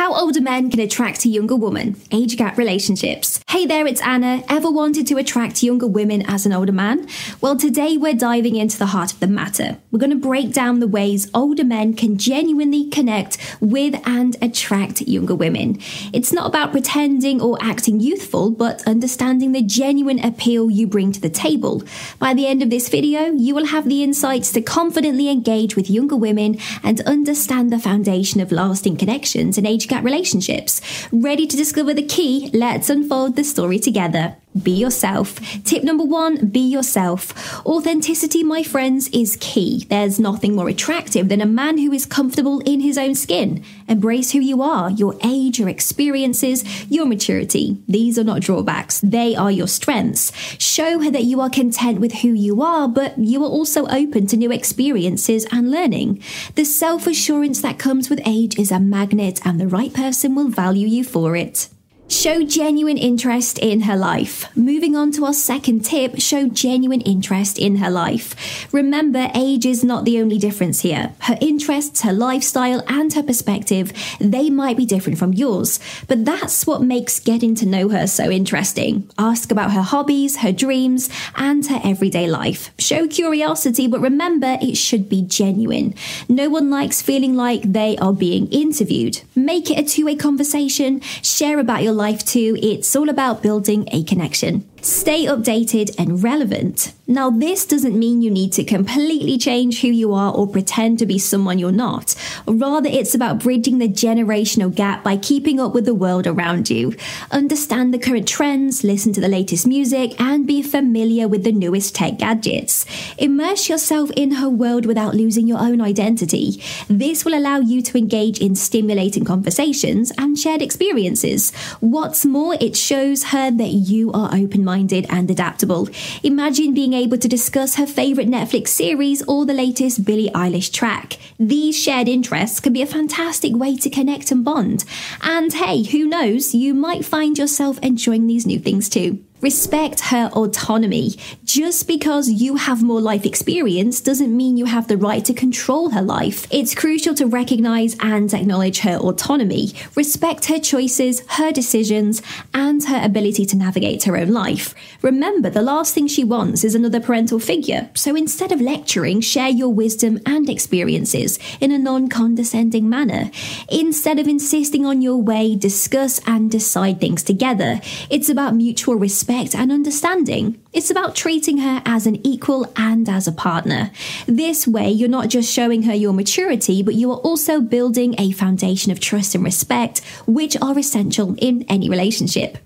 How older men can attract a younger woman, age gap relationships. Hey there, it's Anna. Ever wanted to attract younger women as an older man? Well, today we're diving into the heart of the matter. We're going to break down the ways older men can genuinely connect with and attract younger women. It's not about pretending or acting youthful, but understanding the genuine appeal you bring to the table. By the end of this video, you will have the insights to confidently engage with younger women and understand the foundation of lasting connections in age gap relationships. Ready to discover the key? Let's unfold the story together. Be yourself. Tip number one be yourself. Authenticity, my friends, is key. There's nothing more attractive than a man who is comfortable in his own skin. Embrace who you are, your age, your experiences, your maturity. These are not drawbacks, they are your strengths. Show her that you are content with who you are, but you are also open to new experiences and learning. The self assurance that comes with age is a magnet, and the right person will value you for it. Show genuine interest in her life. Moving on to our second tip, show genuine interest in her life. Remember, age is not the only difference here. Her interests, her lifestyle, and her perspective, they might be different from yours. But that's what makes getting to know her so interesting. Ask about her hobbies, her dreams, and her everyday life. Show curiosity, but remember, it should be genuine. No one likes feeling like they are being interviewed. Make it a two way conversation. Share about your life too, it's all about building a connection. Stay updated and relevant. Now, this doesn't mean you need to completely change who you are or pretend to be someone you're not. Rather, it's about bridging the generational gap by keeping up with the world around you. Understand the current trends, listen to the latest music, and be familiar with the newest tech gadgets. Immerse yourself in her world without losing your own identity. This will allow you to engage in stimulating conversations and shared experiences. What's more, it shows her that you are open minded and adaptable. Imagine being able to discuss her favourite Netflix series or the latest Billie Eilish track. These shared interests can be a fantastic way to connect and bond. And hey, who knows, you might find yourself enjoying these new things too. Respect her autonomy. Just because you have more life experience doesn't mean you have the right to control her life. It's crucial to recognize and acknowledge her autonomy, respect her choices, her decisions, and her ability to navigate her own life. Remember, the last thing she wants is another parental figure, so instead of lecturing, share your wisdom and experiences in a non condescending manner. Instead of insisting on your way, discuss and decide things together. It's about mutual respect respect and understanding. It's about treating her as an equal and as a partner. This way, you're not just showing her your maturity, but you are also building a foundation of trust and respect, which are essential in any relationship.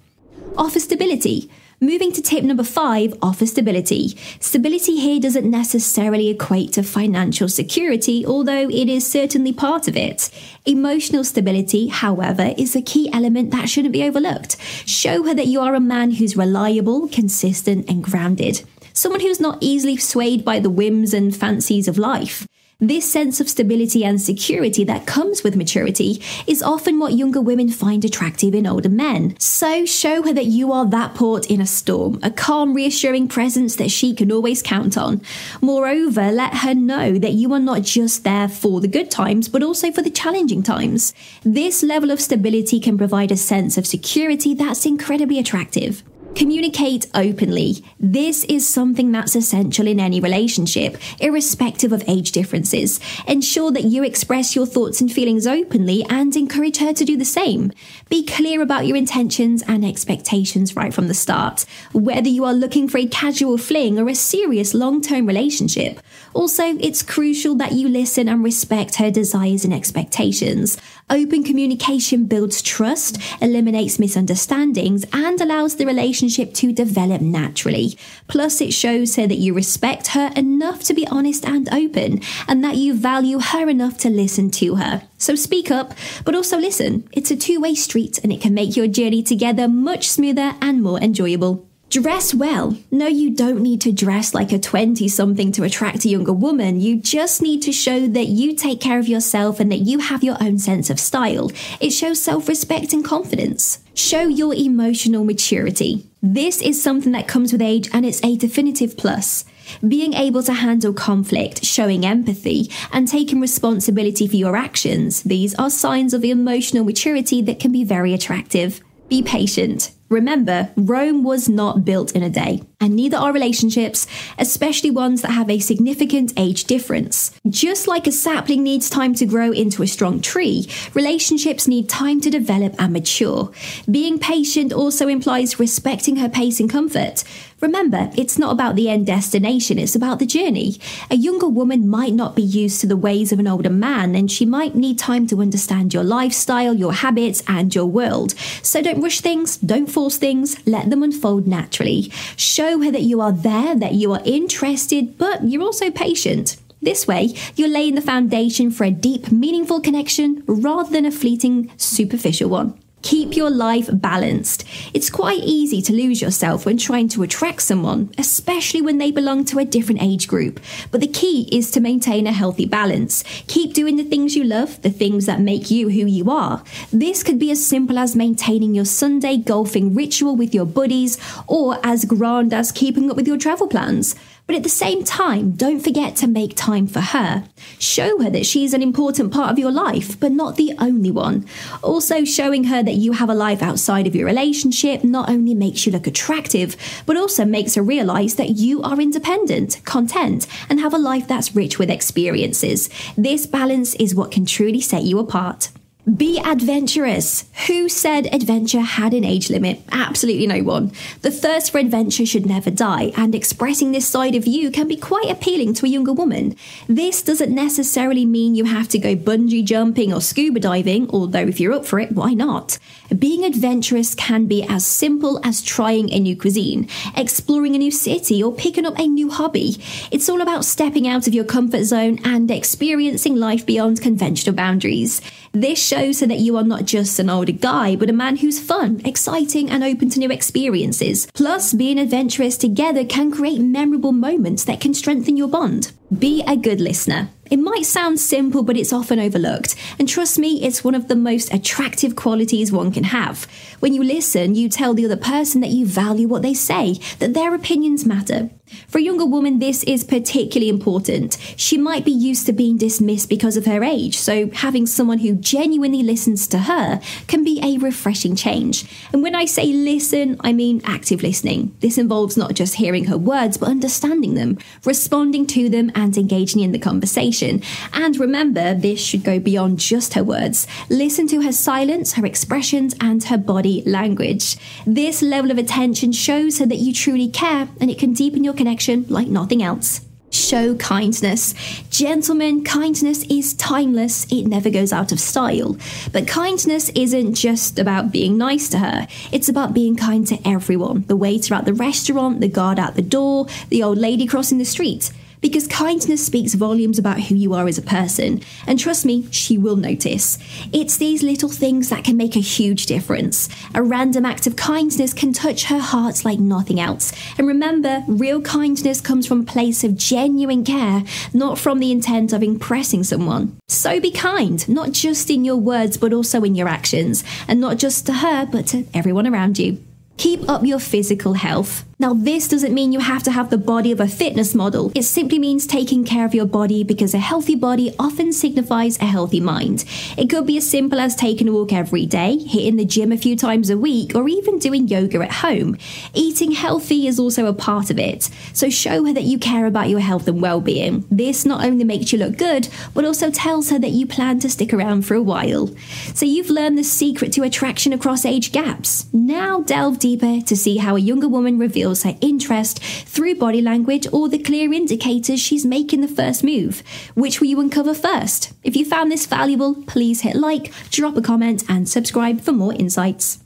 Offer stability. Moving to tip number five, offer stability. Stability here doesn't necessarily equate to financial security, although it is certainly part of it. Emotional stability, however, is a key element that shouldn't be overlooked. Show her that you are a man who's reliable, consistent, and grounded. Someone who's not easily swayed by the whims and fancies of life. This sense of stability and security that comes with maturity is often what younger women find attractive in older men. So show her that you are that port in a storm, a calm, reassuring presence that she can always count on. Moreover, let her know that you are not just there for the good times, but also for the challenging times. This level of stability can provide a sense of security that's incredibly attractive. Communicate openly. This is something that's essential in any relationship, irrespective of age differences. Ensure that you express your thoughts and feelings openly and encourage her to do the same. Be clear about your intentions and expectations right from the start, whether you are looking for a casual fling or a serious long term relationship. Also, it's crucial that you listen and respect her desires and expectations. Open communication builds trust, eliminates misunderstandings, and allows the relationship to develop naturally. Plus, it shows her that you respect her enough to be honest and open, and that you value her enough to listen to her. So speak up, but also listen. It's a two way street, and it can make your journey together much smoother and more enjoyable. Dress well. No, you don't need to dress like a 20 something to attract a younger woman. You just need to show that you take care of yourself and that you have your own sense of style. It shows self respect and confidence. Show your emotional maturity. This is something that comes with age and it's a definitive plus. Being able to handle conflict, showing empathy, and taking responsibility for your actions, these are signs of emotional maturity that can be very attractive. Be patient. Remember, Rome was not built in a day, and neither are relationships, especially ones that have a significant age difference. Just like a sapling needs time to grow into a strong tree, relationships need time to develop and mature. Being patient also implies respecting her pace and comfort. Remember, it's not about the end destination, it's about the journey. A younger woman might not be used to the ways of an older man, and she might need time to understand your lifestyle, your habits, and your world. So don't rush things, don't force things, let them unfold naturally. Show her that you are there, that you are interested, but you're also patient. This way, you're laying the foundation for a deep, meaningful connection rather than a fleeting, superficial one. Keep your life balanced. It's quite easy to lose yourself when trying to attract someone, especially when they belong to a different age group. But the key is to maintain a healthy balance. Keep doing the things you love, the things that make you who you are. This could be as simple as maintaining your Sunday golfing ritual with your buddies, or as grand as keeping up with your travel plans. But at the same time, don't forget to make time for her. Show her that she's an important part of your life, but not the only one. Also, showing her that you have a life outside of your relationship not only makes you look attractive, but also makes her realize that you are independent, content, and have a life that's rich with experiences. This balance is what can truly set you apart. Be adventurous. Who said adventure had an age limit? Absolutely no one. The thirst for adventure should never die, and expressing this side of you can be quite appealing to a younger woman. This doesn't necessarily mean you have to go bungee jumping or scuba diving, although if you're up for it, why not? Being adventurous can be as simple as trying a new cuisine, exploring a new city, or picking up a new hobby. It's all about stepping out of your comfort zone and experiencing life beyond conventional boundaries. This shows her that you are not just an older guy, but a man who's fun, exciting, and open to new experiences. Plus, being adventurous together can create memorable moments that can strengthen your bond. Be a good listener. It might sound simple, but it's often overlooked. And trust me, it's one of the most attractive qualities one can have. When you listen, you tell the other person that you value what they say, that their opinions matter. For a younger woman, this is particularly important. She might be used to being dismissed because of her age, so having someone who genuinely listens to her can be a refreshing change. And when I say listen, I mean active listening. This involves not just hearing her words, but understanding them, responding to them, and engaging in the conversation. And remember, this should go beyond just her words. Listen to her silence, her expressions, and her body language. This level of attention shows her that you truly care, and it can deepen your connection like nothing else. Show kindness. Gentlemen, kindness is timeless, it never goes out of style. But kindness isn't just about being nice to her, it's about being kind to everyone the waiter at the restaurant, the guard at the door, the old lady crossing the street because kindness speaks volumes about who you are as a person. And trust me, she will notice. It's these little things that can make a huge difference. A random act of kindness can touch her heart like nothing else. And remember, real kindness comes from a place of genuine care, not from the intent of impressing someone. So be kind, not just in your words, but also in your actions, and not just to her, but to everyone around you. Keep up your physical health. Now, this doesn't mean you have to have the body of a fitness model. It simply means taking care of your body because a healthy body often signifies a healthy mind. It could be as simple as taking a walk every day, hitting the gym a few times a week, or even doing yoga at home. Eating healthy is also a part of it. So show her that you care about your health and well-being. This not only makes you look good, but also tells her that you plan to stick around for a while. So you've learned the secret to attraction across age gaps. Now delve deeper to see how a younger woman reveals reveals her interest through body language or the clear indicators she's making the first move. Which will you uncover first? If you found this valuable, please hit like, drop a comment, and subscribe for more insights.